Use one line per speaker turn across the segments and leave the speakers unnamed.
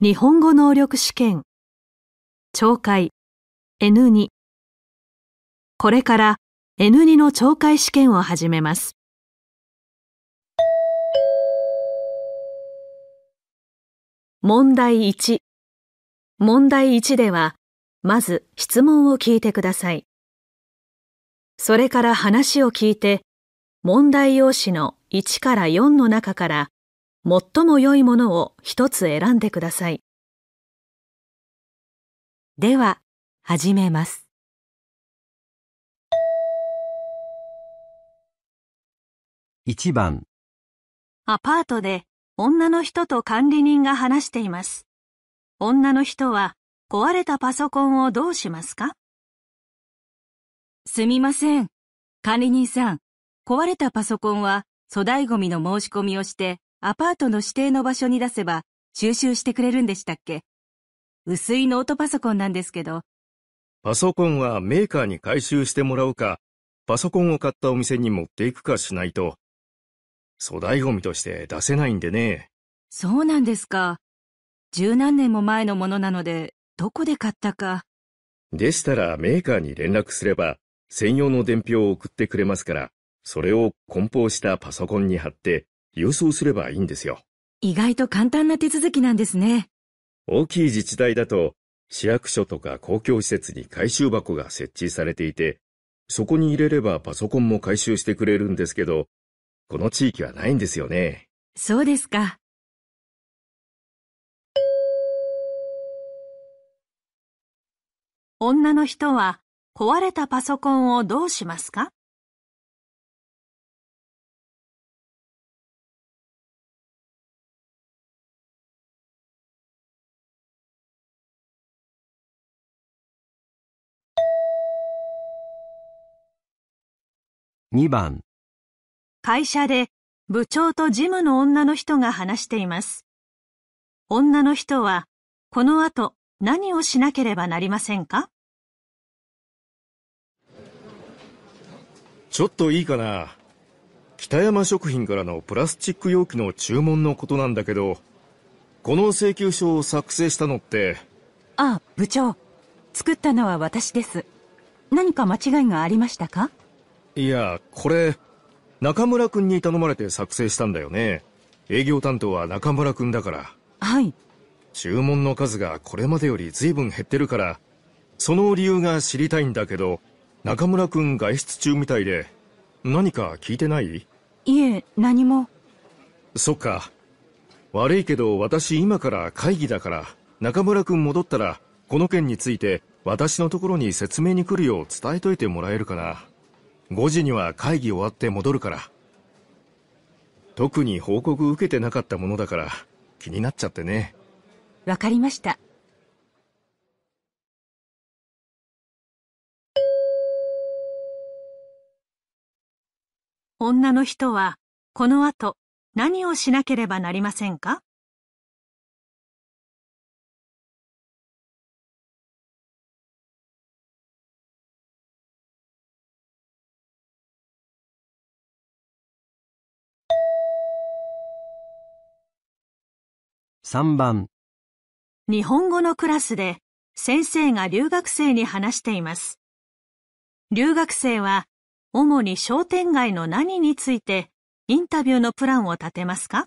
日本語能力試験懲戒 N2 これから N2 の懲戒試験を始めます。問題1問題1ではまず質問を聞いてください。それから話を聞いて問題用紙の1から4の中から最も良いものを一つ選んでください。
では、始めます。
1番、
アパートで女の人と管理人が話しています。女の人は壊れたパソコンをどうしますか？
すみません。管理人さん、壊れたパソコンは粗大ゴミの申し込みをして、アパートの指定の場所に出せば収集してくれるんでしたっけ？薄いノートパソコンなんですけど、
パソコンはメーカーに回収してもらうか、パソコンを買ったお店に持っていくかしないと、粗大ゴミとして出せないんでね。
そうなんですか。十何年も前のものなので、どこで買ったか。
でしたらメーカーに連絡すれば、専用の伝票を送ってくれますから、それを梱包したパソコンに貼って郵送すればいいんですよ。
意外と簡単な手続きなんですね。
大きい自治体だと、市役所とか公共施設に回収箱が設置されていて、そこに入れればパソコンも回収してくれるんですけど、この地域はないんですよね。
そうですか。
女の人は壊れたパソコンをどうしますか？
2番、
会社で部長と事務の女の人が話しています。女の人はこの後何をしなければなりませんか？
ちょっといいかな。北山食品からのプラスチック容器の注文のことなんだけど、この請求書を作成したのって、
あ、部長。作ったのは私です。何か間違いがありましたか？
いや、これ、中村くんに頼まれて作成したんだよね。営業担当は中村くんだから。
はい。
注文の数がこれまでより随分減ってるから、その理由が知りたいんだけど、中村くん外出中みたいで、何か聞いてない？
いえ、何も。
そっか。悪いけど私今から会議だから、中村くん戻ったら、この件について私のところに説明に来るよう伝えといてもらえるかな。5時には会議終わって戻るから。特に報告受けてなかったものだから、気になっちゃってね。
わかりました。
女の人はこの後何をしなければなりませんか？
3番、
日本語のクラスで先生が留学生に話しています。留学生は主に商店街の何についてインタビューのプランを立てますか？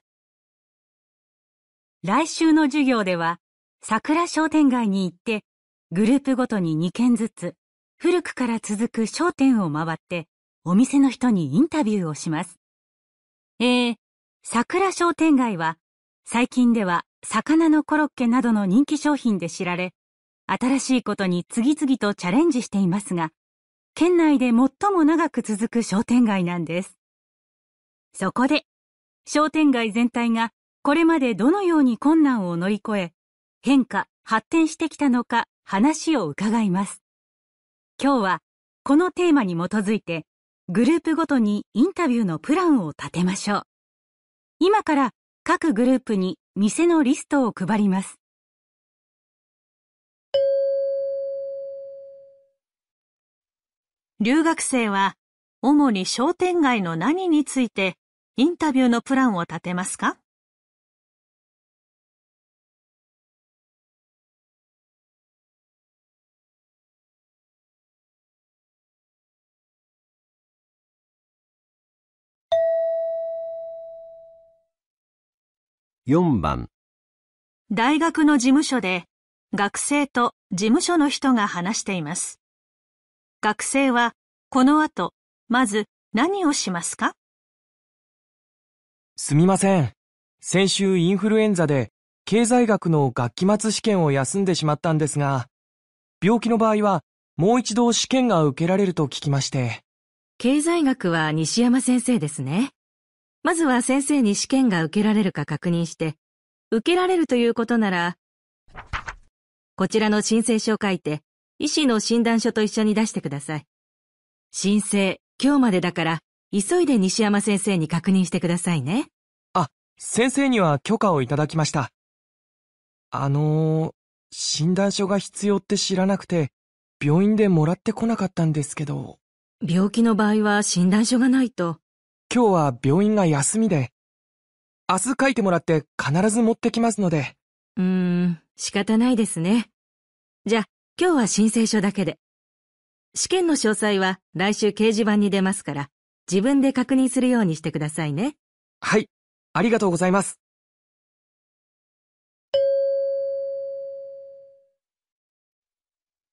来週の授業では、桜商店街に行って、グループごとに2軒ずつ、古くから続く商店を回って、お店の人にインタビューをします。えー、桜商店街は、最近では魚のコロッケなどの人気商品で知られ、新しいことに次々とチャレンジしていますが、県内で最も長く続く商店街なんです。そこで、商店街全体がこれまでどのように困難を乗り越え、変化、発展してきたのか話を伺います。今日はこのテーマに基づいて、グループごとにインタビューのプランを立てましょう。今から各グループに店のリストを配ります。
留学生は主に商店街の何についてインタビューのプランを立てますか？
4番、
大学の事務所で学生と事務所の人が話しています。学生はこの後、まず何をしますか？
すみません。先週インフルエンザで経済学の学期末試験を休んでしまったんですが、病気の場合はもう一度試験が受けられると聞きまして。
経済学は西山先生ですね。まずは先生に試験が受けられるか確認して、受けられるということなら、こちらの申請書を書いて、医師の診断書と一緒に出してください。申請、今日までだから、急いで西山先生に確認してくださいね。
先生には許可をいただきました。あのー、診断書が必要って知らなくて、病院でもらってこなかったんですけど、
病気の場合は診断書がないと、
今日は病院が休みで、明日書いてもらって必ず持ってきますので、
うーん、仕方ないですね。じゃあ、今日は申請書だけで。試験の詳細は来週掲示板に出ますから、自分で確認するようにしてくださいね。
はい、ありがとうございます。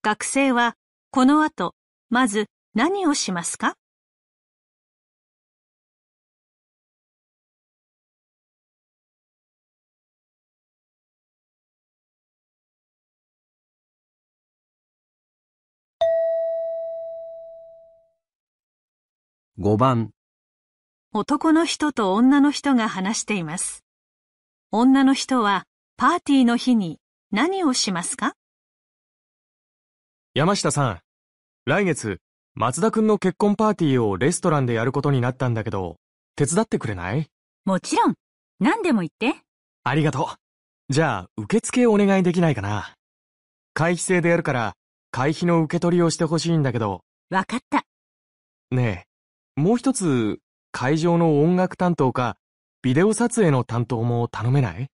学生はこの後、まず何をしますか？
5番、
男の人と女の人が話しています。女の人はパーティーの日に何をしますか？
山下さん、来月、松田くんの結婚パーティーをレストランでやることになったんだけど、手伝ってくれない？
もちろん。何でも言って。
ありがとう。じゃあ、受付お願いできないかな？会費制でやるから、会費の受け取りをしてほしいんだけど、
わかった。
ねえ、もう一つ、会場の音楽担当か、ビデオ撮影の担当も頼めない？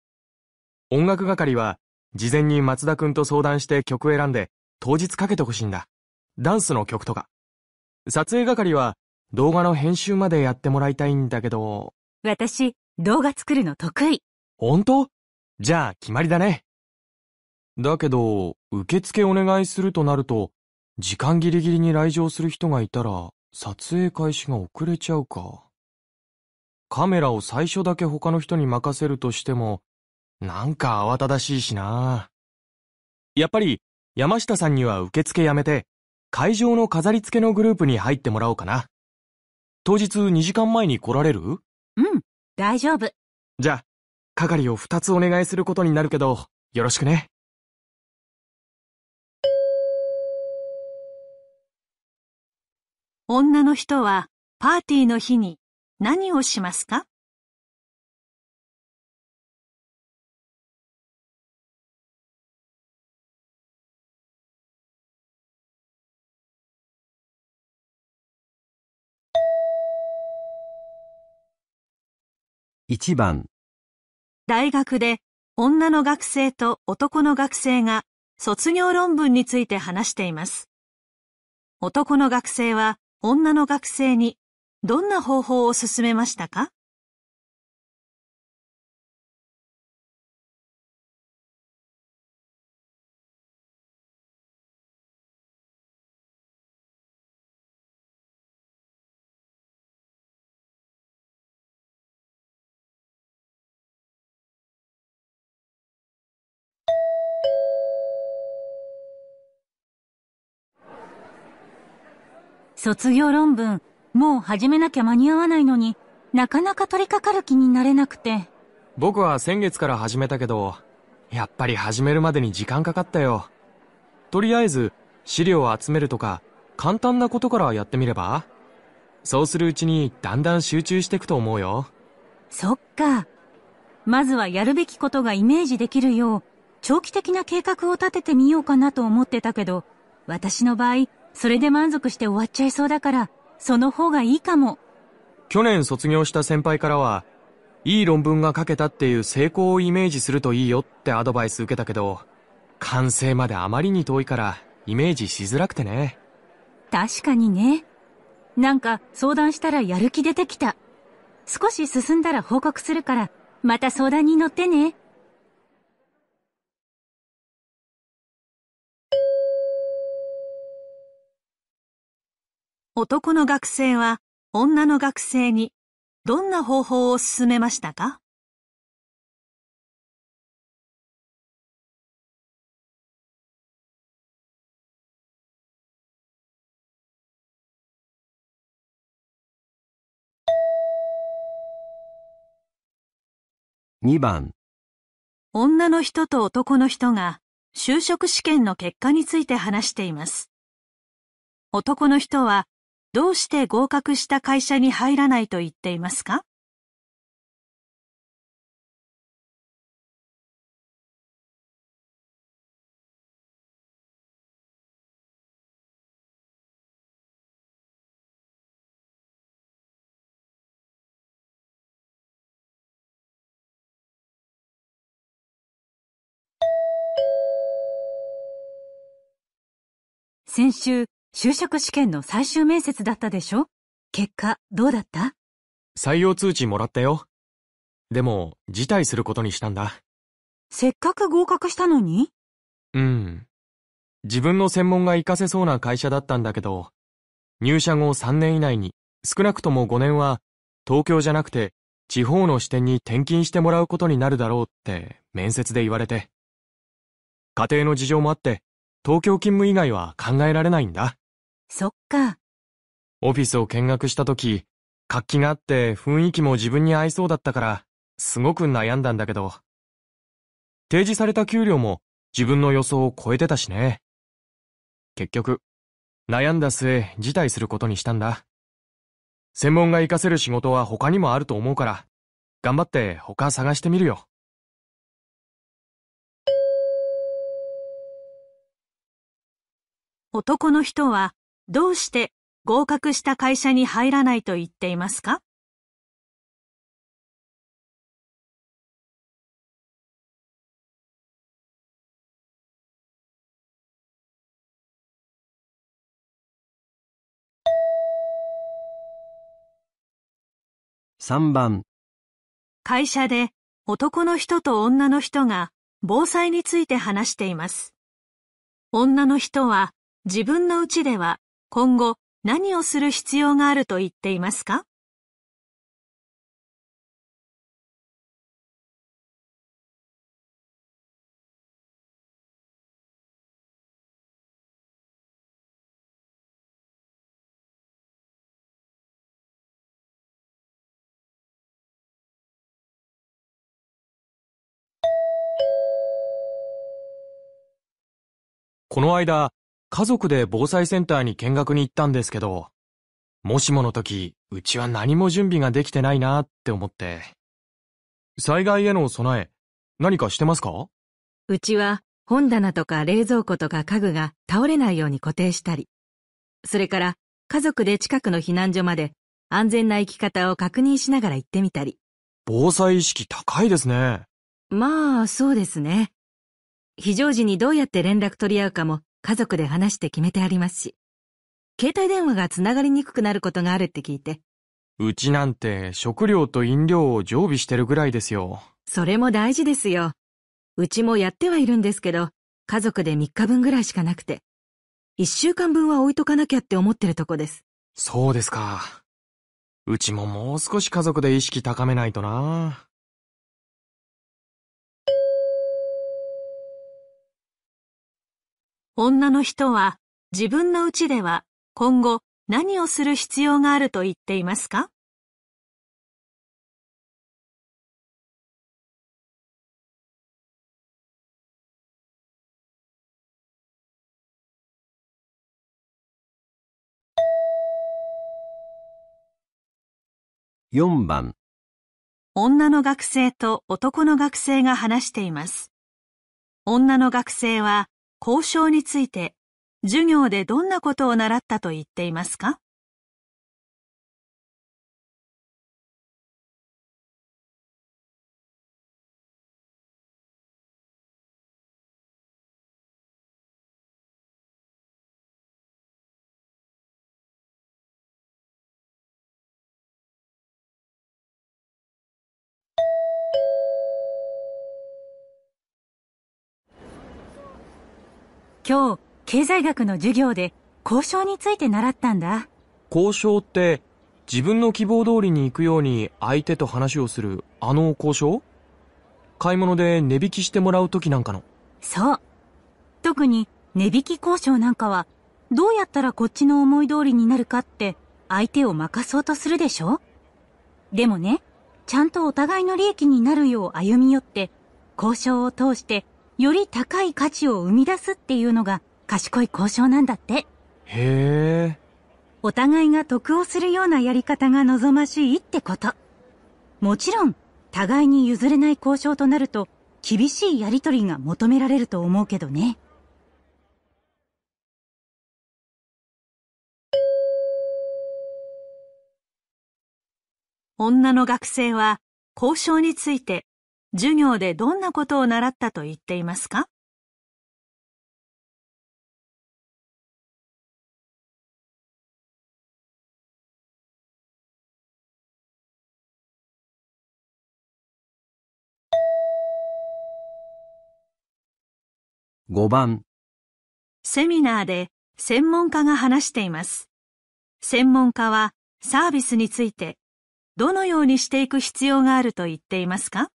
音楽係は、事前に松田くんと相談して曲選んで、当日かけてほしいんだ。ダンスの曲とか。撮影係は、動画の編集までやってもらいたいんだけど、
私、動画作るの得意。
本当？じゃあ決まりだね。だけど、受付お願いするとなると、時間ギリギリに来場する人がいたら、撮影開始が遅れちゃうか。カメラを最初だけ他の人に任せるとしても、なんか慌ただしいしな。やっぱり、山下さんには受付やめて、会場の飾り付けのグループに入ってもらおうかな。当日2時間前に来られる？
うん、大丈夫。
じゃあ、係を2つお願いすることになるけど、よろしくね。
女の人はパーティーの日に何をしますか
？1番、
大学で女の学生と男の学生が卒業論文について話しています。男の学生は女の学生にどんな方法を勧めましたか？
卒業論文、もう始めなきゃ間に合わないのになかなか取り掛かる気になれなくて。
僕は先月から始めたけど、やっぱり始めるまでに時間かかったよ。とりあえず、資料を集めるとか、簡単なことからやってみれば？そうするうちにだんだん集中していくと思うよ。
そっか。まずはやるべきことがイメージできるよう、長期的な計画を立ててみようかなと思ってたけど、私の場合、それで満足して終わっちゃいそうだから、その方がいいかも。
去年卒業した先輩からは、いい論文が書けたっていう成功をイメージするといいよってアドバイス受けたけど、完成まであまりに遠いからイメージしづらくてね。
確かにね。なんか相談したらやる気出てきた。少し進んだら報告するから、また相談に乗ってね。
男の学生は女の学生にどんな方法を勧めましたか
？2番、
女の人と男の人が就職試験の結果について話しています。男の人はどうして合格した会社に入らないと言っていますか？
先週、就職試験の最終面接だったでしょ？結果、どうだった？
採用通知もらったよ。でも、辞退することにしたんだ。
せっかく合格したのに？
うん。自分の専門が活かせそうな会社だったんだけど、入社後3年以内に少なくとも5年は東京じゃなくて地方の支店に転勤してもらうことになるだろうって面接で言われて。家庭の事情もあって東京勤務以外は考えられないんだ。
そっか。
オフィスを見学した時、活気があって雰囲気も自分に合いそうだったから、すごく悩んだんだけど。提示された給料も自分の予想を超えてたしね。結局、悩んだ末辞退することにしたんだ。専門が活かせる仕事は他にもあると思うから、頑張って他探してみるよ。
男の人はどうして合格した会社に入らないと言っていますか
？3番、
会社で男の人と女の人が防災について話しています。女の人は自分の家では今後何をする必要があると言っていますか？
この間、家族で防災センターに見学に行ったんですけど、もしもの時、うちは何も準備ができてないなって思って。災害への備え、何かしてますか？
うちは本棚とか冷蔵庫とか家具が倒れないように固定したり、それから家族で近くの避難所まで安全な生き方を確認しながら行ってみたり。
防災意識高いですね。
まあ、そうですね。非常時にどうやって連絡取り合うかも家族で話して決めてありますし。携帯電話がつながりにくくなることがあるって聞いて、
うちなんて食料と飲料を常備してるぐらいですよ。
それも大事ですよ。うちもやってはいるんですけど、家族で3日分ぐらいしかなくて、1週間分は置いとかなきゃって思ってるとこです。
そうですか。うちももう少し家族で意識高めないとな。
女の人は自分の家では今後何をする必要があると言っていますか
？4番、
女の学生と男の学生が話しています。女の学生は交渉について授業でどんなことを習ったと言っていますか？
今日、経済学の授業で交渉について習ったんだ。
交渉って、自分の希望通りに行くように相手と話をするあの交渉？買い物で値引きしてもらう時なんかの？
そう。特に値引き交渉なんかは、どうやったらこっちの思い通りになるかって相手を任そうとするでしょ？でもね、ちゃんとお互いの利益になるよう歩み寄って、交渉を通してより高い価値を生み出すっていうのが賢い交渉なんだって。
へえ。
お互いが得をするようなやり方が望ましいってこと。もちろん、互いに譲れない交渉となると、厳しいやりとりが求められると思うけどね。
女の学生は交渉について授業でどんなことを習ったと言っていますか
？5番、
セミナーで専門家が話しています。専門家はサービスについてどのようにしていく必要があると言っていますか？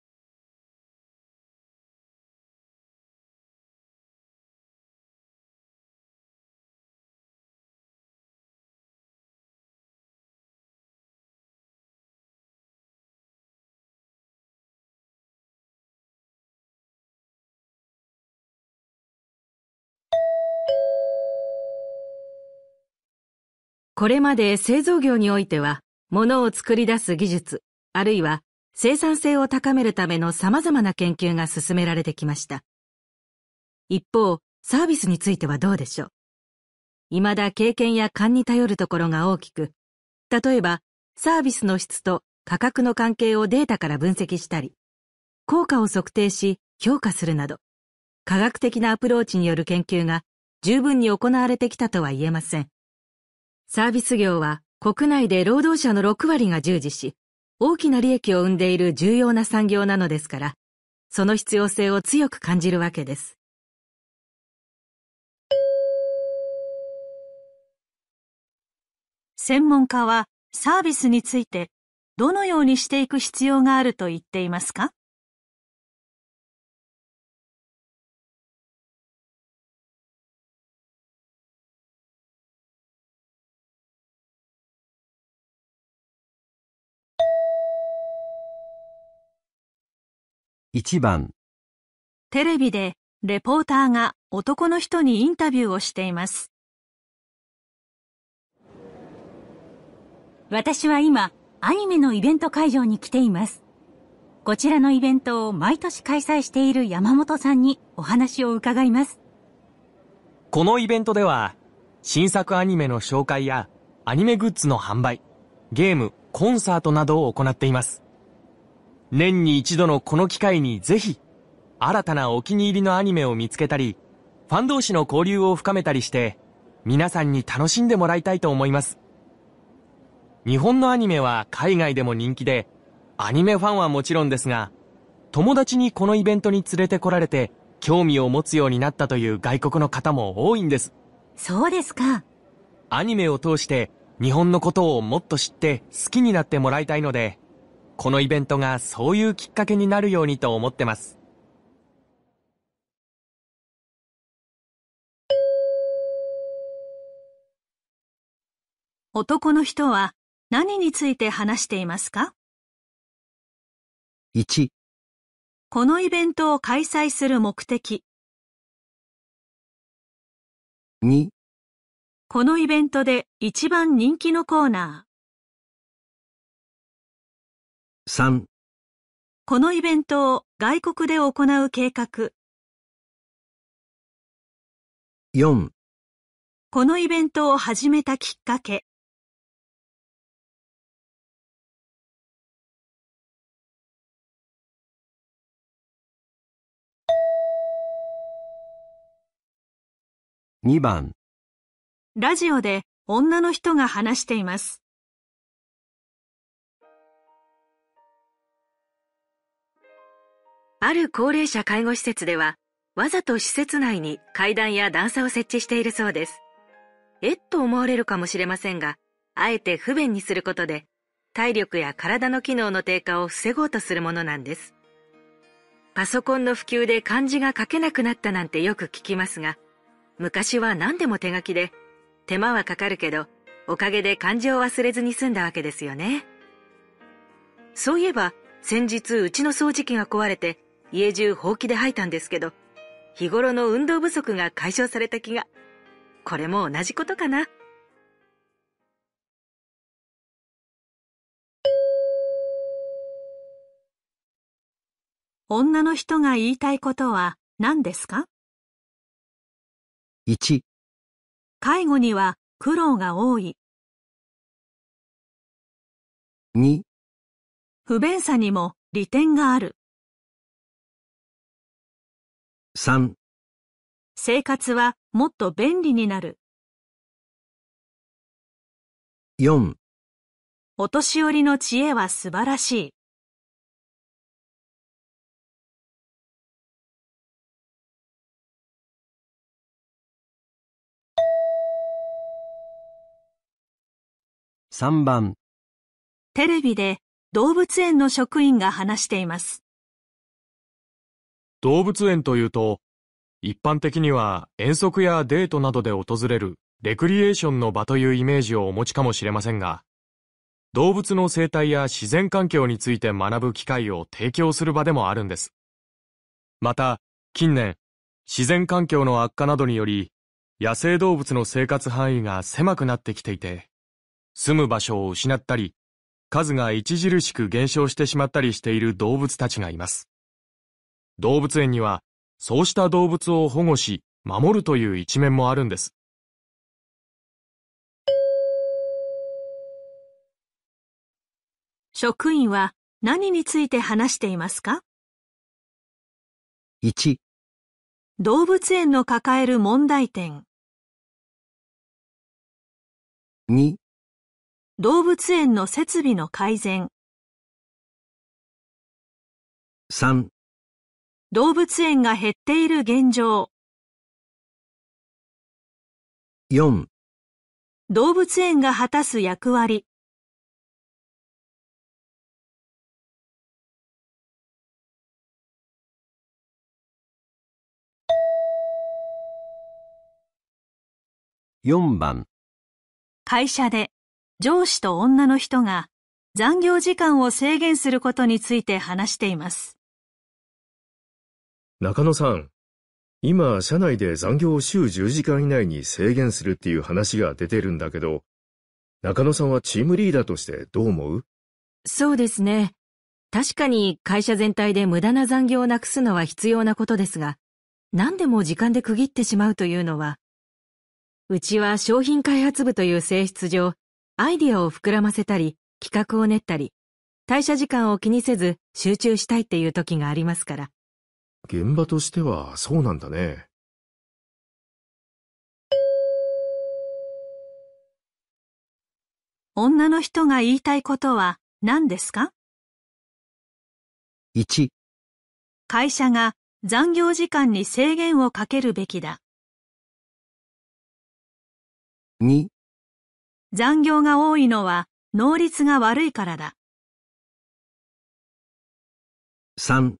これまで製造業においては、物を作り出す技術、あるいは生産性を高めるための様々な研究が進められてきました。一方、サービスについてはどうでしょう？未だ経験や勘に頼るところが大きく、例えば、サービスの質と価格の関係をデータから分析したり、効果を測定し評価するなど、科学的なアプローチによる研究が十分に行われてきたとは言えません。サービス業は国内で労働者の6割が従事し、大きな利益を生んでいる重要な産業なのですから、その必要性を強く感じるわけです。
専門家はサービスについてどのようにしていく必要があると言っていますか？
1番、
テレビでレポーターが男の人にインタビューをしています。
私は今、アニメのイベント会場に来ています。こちらのイベントを毎年開催している山本さんにお話を伺います。
このイベントでは、新作アニメの紹介やアニメグッズの販売、ゲーム、コンサートなどを行っています。年に一度のこの機会にぜひ、新たなお気に入りのアニメを見つけたり、ファン同士の交流を深めたりして、皆さんに楽しんでもらいたいと思います。日本のアニメは海外でも人気で、アニメファンはもちろんですが、友達にこのイベントに連れてこられて、興味を持つようになったという外国の方も多いんです。
そうですか。
アニメを通して日本のことをもっと知って好きになってもらいたいので、このイベントがそういうきっかけになるようにと思ってます。
男の人は何について話していますか
？1、
このイベントを開催する目的、
2、
このイベントで一番人気のコーナー、
3、
このイベントを外国で行う計画、
4、
このイベントを始めたきっかけ、
2番、
ラジオで女の人が話しています。
ある高齢者介護施設では、わざと施設内に階段や段差を設置しているそうです。えっと思われるかもしれませんが、あえて不便にすることで、体力や体の機能の低下を防ごうとするものなんです。パソコンの普及で漢字が書けなくなったなんてよく聞きますが、昔は何でも手書きで、手間はかかるけど、おかげで漢字を忘れずに済んだわけですよね。そういえば、先日うちの掃除機が壊れて、家中ほうきで吐いたんですけど、日頃の運動不足が解消された気が。これも同じことかな。
女の人が言いたいことは何ですか
?1、
介護には苦労が多い。
2、
不便さにも利点がある。
3、
生活はもっと便利になる。
4、
お年寄りの知恵は素晴らしい。
3番
テレビで動物園の職員が話しています。
動物園というと、一般的には遠足やデートなどで訪れるレクリエーションの場というイメージをお持ちかもしれませんが、動物の生態や自然環境について学ぶ機会を提供する場でもあるんです。また、近年、自然環境の悪化などにより、野生動物の生活範囲が狭くなってきていて、住む場所を失ったり、数が著しく減少してしまったりしている動物たちがいます。動物園には、そうした動物を保護し、守るという一面もあるんです。
職員は何について話していますか
?1、
動物園の抱える問題点。
2、
動物園の設備の改善。
3
動物園が減っている現状。
4
動物園が果たす役割。
4番
会社で上司と女の人が残業時間を制限することについて話しています。
中野さん、今、社内で残業を週10時間以内に制限するっていう話が出てるんだけど、中野さんはチームリーダーとしてどう思う？
そうですね。確かに会社全体で無駄な残業をなくすのは必要なことですが、何でも時間で区切ってしまうというのは、うちは商品開発部という性質上、アイディアを膨らませたり、企画を練ったり、退社時間を気にせず集中したいっていう時がありますから。
現場としてはそうなんだね。
女の人が言いたいことは何ですか
?1
会社が残業時間に制限をかけるべきだ。
2
残業が多いのは能率が悪いからだ。
3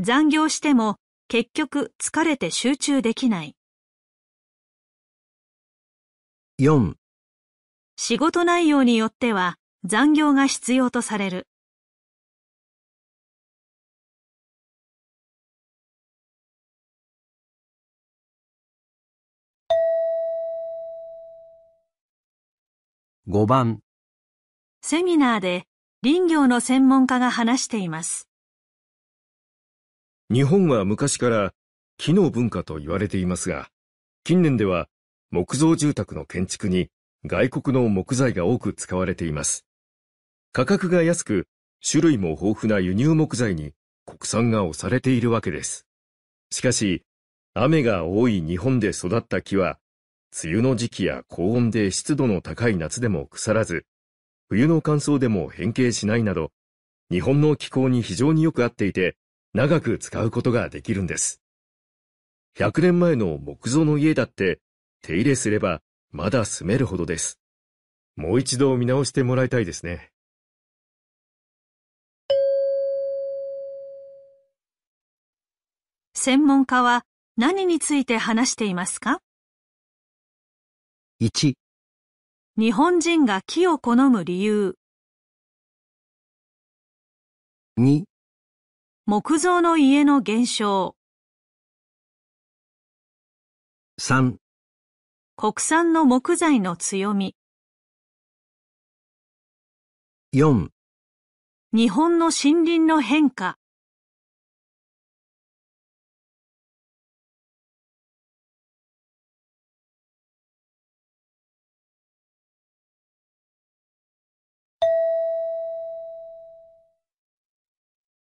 残業しても結局疲れて集中できない。
4
仕事内容によっては残業が必要とされる。
5番
セミナーで林業の専門家が話しています。
日本は昔から木の文化と言われていますが、近年では木造住宅の建築に外国の木材が多く使われています。価格が安く、種類も豊富な輸入木材に国産が押されているわけです。しかし、雨が多い日本で育った木は梅雨の時期や高温で湿度の高い夏でも腐らず、冬の乾燥でも変形しないなど、日本の気候に非常によく合っていて、長く使うことができるんです。100年前の木造の家だって手入れすればまだ住めるほどです。もう一度見直してもらいたいですね。
専門家は何について話していますか
？1、
日本人が木を好む理由、
2、
木造の家の減少、
3、
国産の木材の強み、
4、
日本の森林の変化、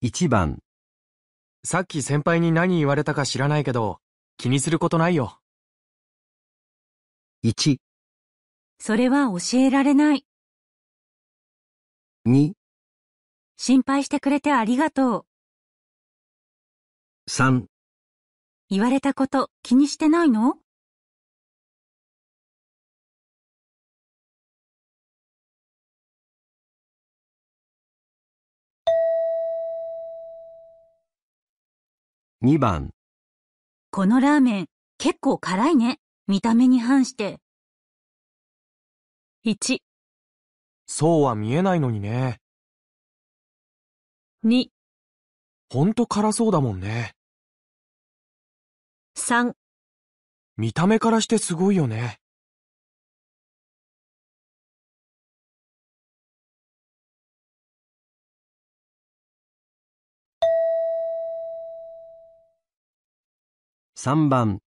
1番、
さっき先輩に何言われたか知らないけど、気にすることないよ。
1、
それは教えられない。
2、
心配してくれてありがとう。
3、
言われたこと気にしてないの？
2番、
このラーメン結構辛いね。見た目に反して。
1、
そうは見えないのにね。
2、
ほんと辛そうだもんね。
3、
見た目からしてすごいよね。
3番、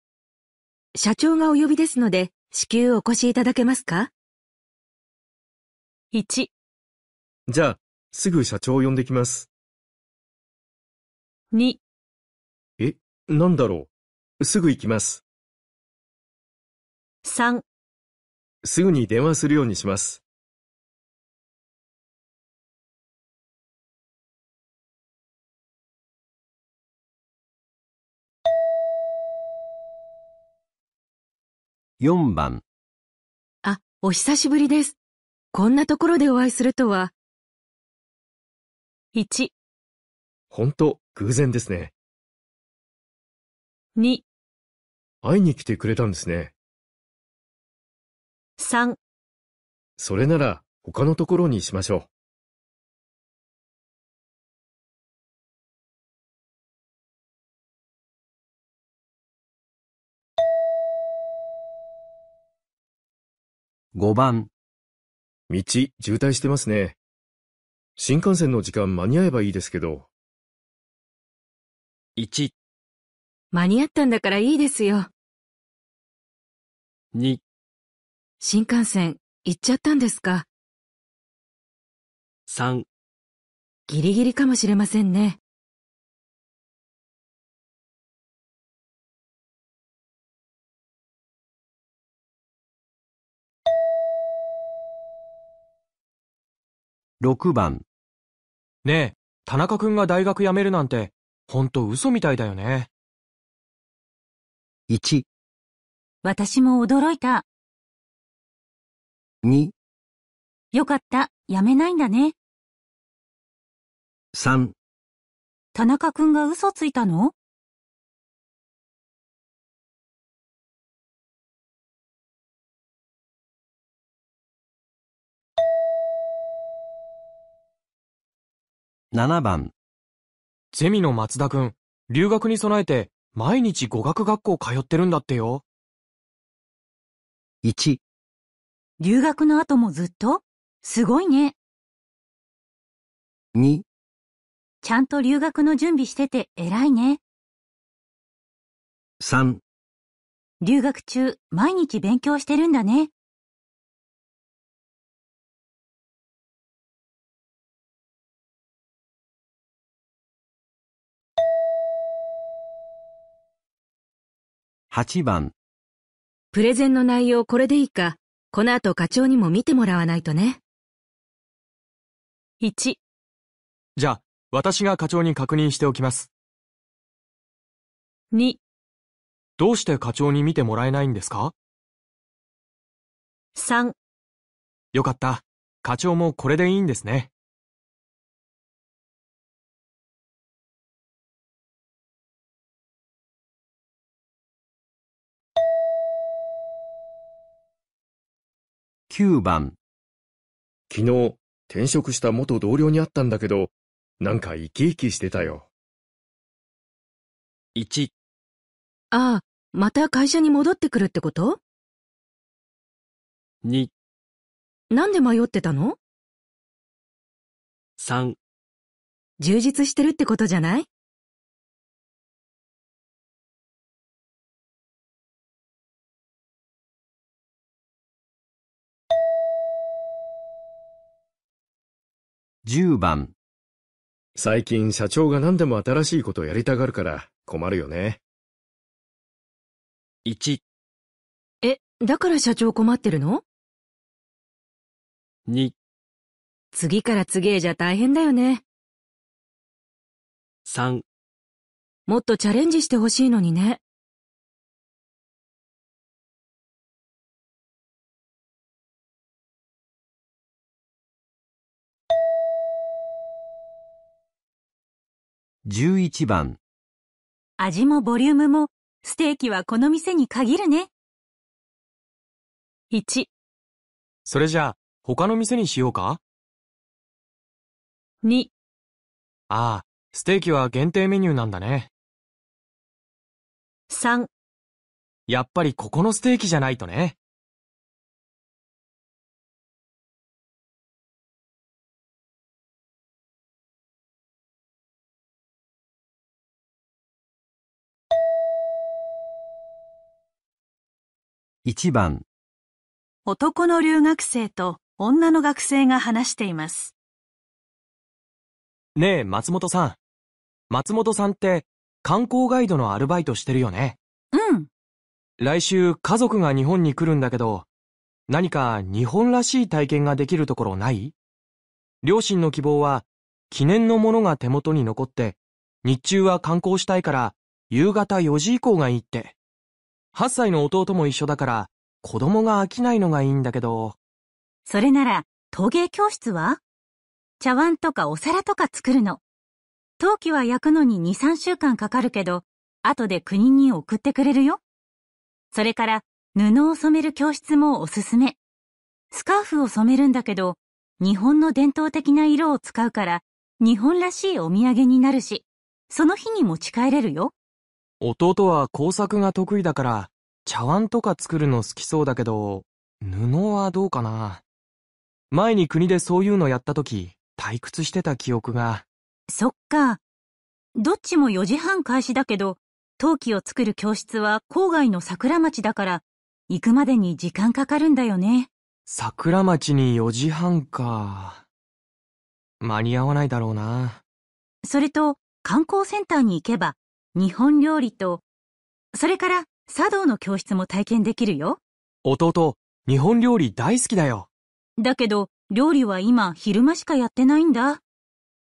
社長がお呼びですので、至急お越しいただけますか
？1、
じゃあ、すぐ社長を呼んできます。
2、
え、なんだろう？すぐ行きます。
3、
すぐに電話するようにします。
4番、
あ、お久しぶりです。こんなところでお会いするとは、
1、
ほんと、偶然ですね。
2、
会いに来てくれたんですね。
3、
それなら、他のところにしましょう。
5番、
道、渋滞してますね。新幹線の時間間に合えばいいですけど。
1、
間に合ったんだからいいですよ。
2、
新幹線、行っちゃったんですか
？3、
ギリギリかもしれませんね。
6番、
ねえ、田中くんが大学辞めるなんて、ほんと嘘みたいだよね。
1、
私も驚いた。
2、
よかった。やめないんだね。
3、
田中くんが嘘ついたの？
7番、
ゼミの松田くん、留学に備えて、毎日語学学校通ってるんだってよ。
1、
留学の後もずっと？すごいね。
2、
ちゃんと留学の準備してて偉いね。
3、
留学中、毎日勉強してるんだね。
8番、
プレゼンの内容これでいいか、この後課長にも見てもらわないとね。
1、
じゃあ、私が課長に確認しておきます。
2、
どうして課長に見てもらえないんですか
？3、
よかった。課長もこれでいいんですね。
9番、
昨日、転職した元同僚に会ったんだけど、なんか生き生きしてたよ。
1、
ああ、また会社に戻ってくるってこと
？2、
なんで迷ってたの
？3、
充実してるってことじゃない？
10番、
最近社長が何でも新しいことをやりたがるから困るよね。
1、
え、だから社長困ってるの
？2、
次から次へじゃ大変だよね。
3
もっとチャレンジしてほしいのにね。
11番、
味もボリュームも、ステーキはこの店に限るね。
1、
それじゃあ、他の店にしようか
？2、
ああ、ステーキは限定メニューなんだね。
3、
やっぱりここのステーキじゃないとね。
1番、
男の留学生と女の学生が話しています。
ねえ、松本さん。松本さんって観光ガイドのアルバイトしてるよね。
うん。
来週家族が日本に来るんだけど、何か日本らしい体験ができるところない？両親の希望は、記念のものが手元に残って、日中は観光したいから、夕方4時以降がいいって。8歳の弟も一緒だから、子供が飽きないのがいいんだけど、
それなら、陶芸教室は？茶碗とかお皿とか作るの。陶器は焼くのに2、3週間かかるけど、後で国に送ってくれるよ。それから、布を染める教室もおすすめ。スカーフを染めるんだけど、日本の伝統的な色を使うから、日本らしいお土産になるし、その日に持ち帰れるよ。
弟は工作が得意だから、茶碗とか作るの好きそうだけど、布はどうかな。前に国でそういうのやった時、退屈してた記憶が。
そっか。どっちも4時半開始だけど、陶器を作る教室は郊外の桜町だから、行くまでに時間かかるんだよね。
桜町に4時半か。間に合わないだろうな。
それと、観光センターに行けば、日本料理と、それから茶道の教室も体験できるよ。
弟、日本料理大好きだよ。
だけど、料理は今昼間しかやってないんだ。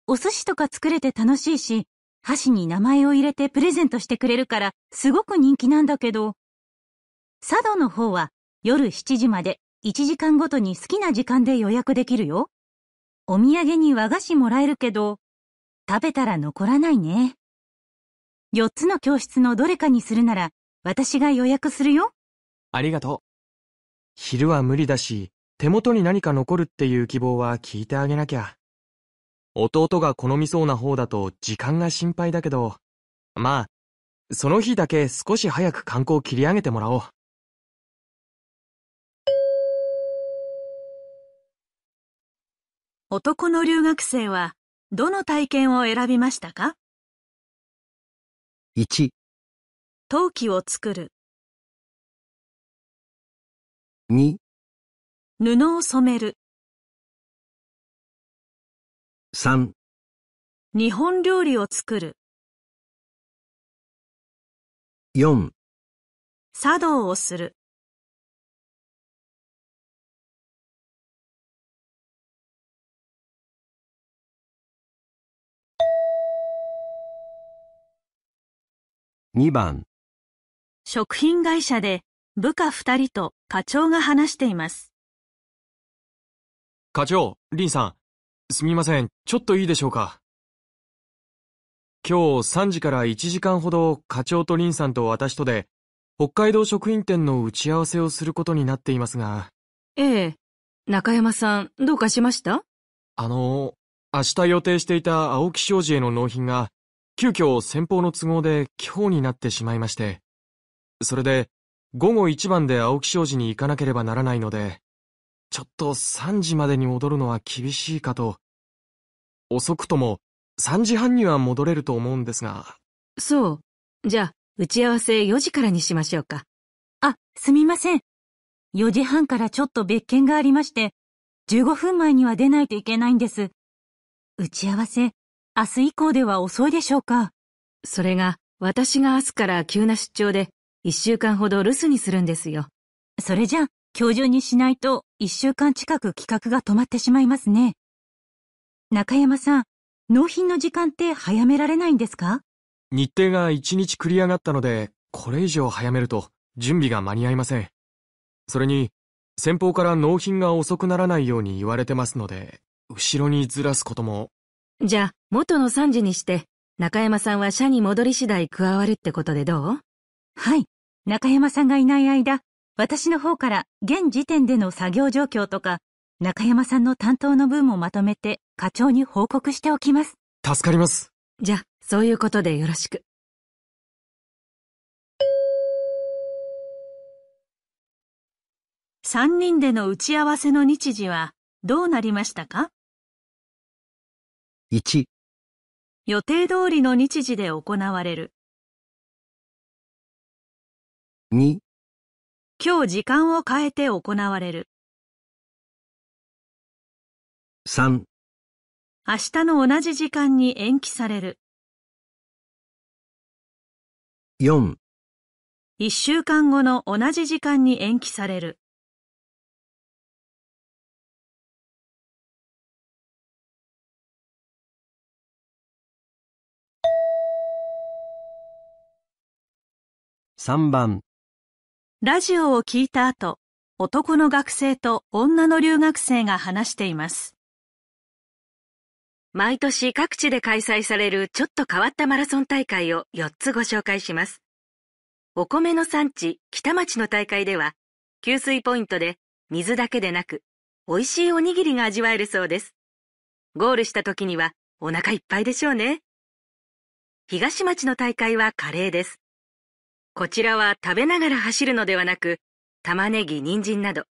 お寿司とか作れて楽しいし、箸に名前を入れてプレゼントしてくれるから、すごく人気なんだけど、茶道の方は夜7時まで1時間ごとに好きな時間で予約できるよ。お土産に和菓子もらえるけど、食べたら残らないね。4つの教室のどれかにするなら、私が予約するよ。
ありがとう。昼は無理だし、手元に何か残るっていう希望は聞いてあげなきゃ。弟が好みそうな方だと時間が心配だけど、まあ、その日だけ少し早く観光切り上げてもらおう。
男の留学生はどの体験を選びましたか？
1、
陶器を作る、
2、
布を染める、
3、
日本料理を作る、
4、
茶道をする。
2番、
食品会社で部下二人と課長が話しています。
課長、リンさん。すみません。ちょっといいでしょうか。今日3時から1時間ほど課長とリンさんと私とで北海道食品店の打ち合わせをすることになっていますが、
ええ。中山さん、どうかしました？
あの、明日予定していた青木商事への納品が急遽先方の都合で今日になってしまいまして、それで午後一番で青木商事に行かなければならないので、ちょっと3時までに戻るのは厳しいかと。遅くとも3時半には戻れると思うんですが、
そう。じゃあ、打ち合わせ4時からにしましょうか。
あ、すみません。4時半からちょっと別件がありまして、15分前には出ないといけないんです。打ち合わせ、明日以降では遅いでしょうか？
それが、私が明日から急な出張で、1週間ほど留守にするんですよ。
それじゃあ、今日中にしないと1週間近く企画が止まってしまいますね。中山さん、納品の時間って早められないんですか？
日程が1日繰り上がったので、これ以上早めると準備が間に合いません。それに、先方から納品が遅くならないように言われてますので、後ろにずらすことも、
じゃあ、元の3時にして、中山さんは社に戻り次第加わるってことでどう？
はい。中山さんがいない間、私の方から現時点での作業状況とか、中山さんの担当の分もまとめて課長に報告しておきます。
助かります。
じゃあ、そういうことでよろしく。
三人での打ち合わせの日時はどうなりましたか？
1、
予定通りの日時で行われる。
2、
今日時間を変えて行われる。
3、
明日の同じ時間に延期される。
4、
一週間後の同じ時間に延期される。
3番、
ラジオを聞いた後、男の学生と女の留学生が話しています。
毎年各地で開催されるちょっと変わったマラソン大会を4つご紹介します。お米の産地、北町の大会では、給水ポイントで水だけでなく、美味しいおにぎりが味わえるそうです。ゴールした時にはお腹いっぱいでしょうね。東町の大会はカレーです。こちらは食べながら走るのではなく、玉ねぎ、人参など、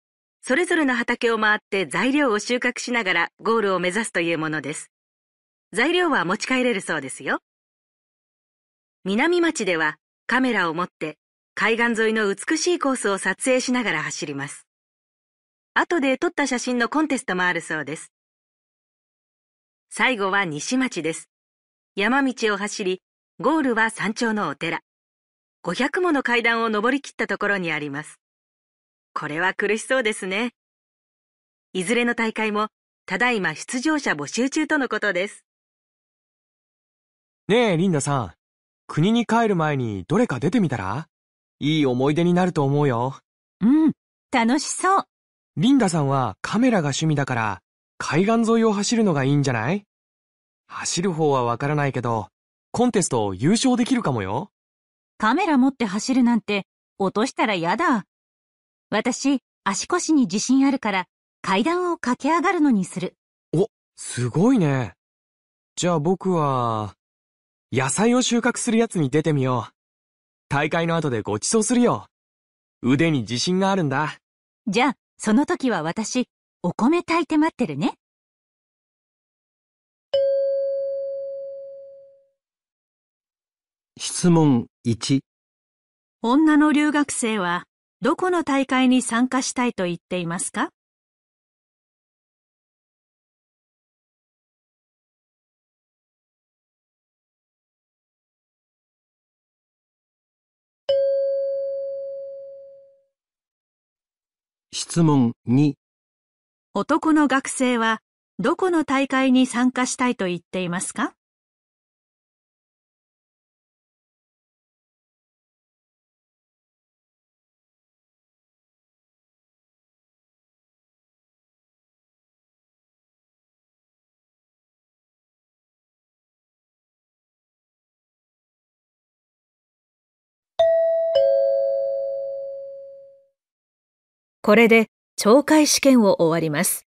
それぞれの畑を回って材料を収穫しながらゴールを目指すというものです。材料は持ち帰れるそうですよ。南町ではカメラを持って海岸沿いの美しいコースを撮影しながら走ります。後で撮った写真のコンテストもあるそうです。最後は西町です。山道を走り、ゴールは山頂のお寺。500もの階段を登り切ったところにあります。これは苦しそうですね。いずれの大会も、ただいま出場者募集中とのことです。
ねえ、リンダさん。国に帰る前にどれか出てみたら？いい思い出になると思うよ。
うん、楽しそう。
リンダさんはカメラが趣味だから、海岸沿いを走るのがいいんじゃない？走る方はわからないけど、コンテスト優勝できるかもよ。
カメラ持って走るなんて落としたらやだ。私、足腰に自信あるから階段を駆け上がるのにする。
すごいね。じゃあ僕は、野菜を収穫するやつに出てみよう。大会の後でご馳走するよ。腕に自信があるんだ。
じゃあ、その時は私、お米炊いて待ってるね。
質問1、
女の留学生はどこの大会に参加したいと言っていますか？
質問2、
男の学生はどこの大会に参加したいと言っていますか？これで懲戒試験を終わります。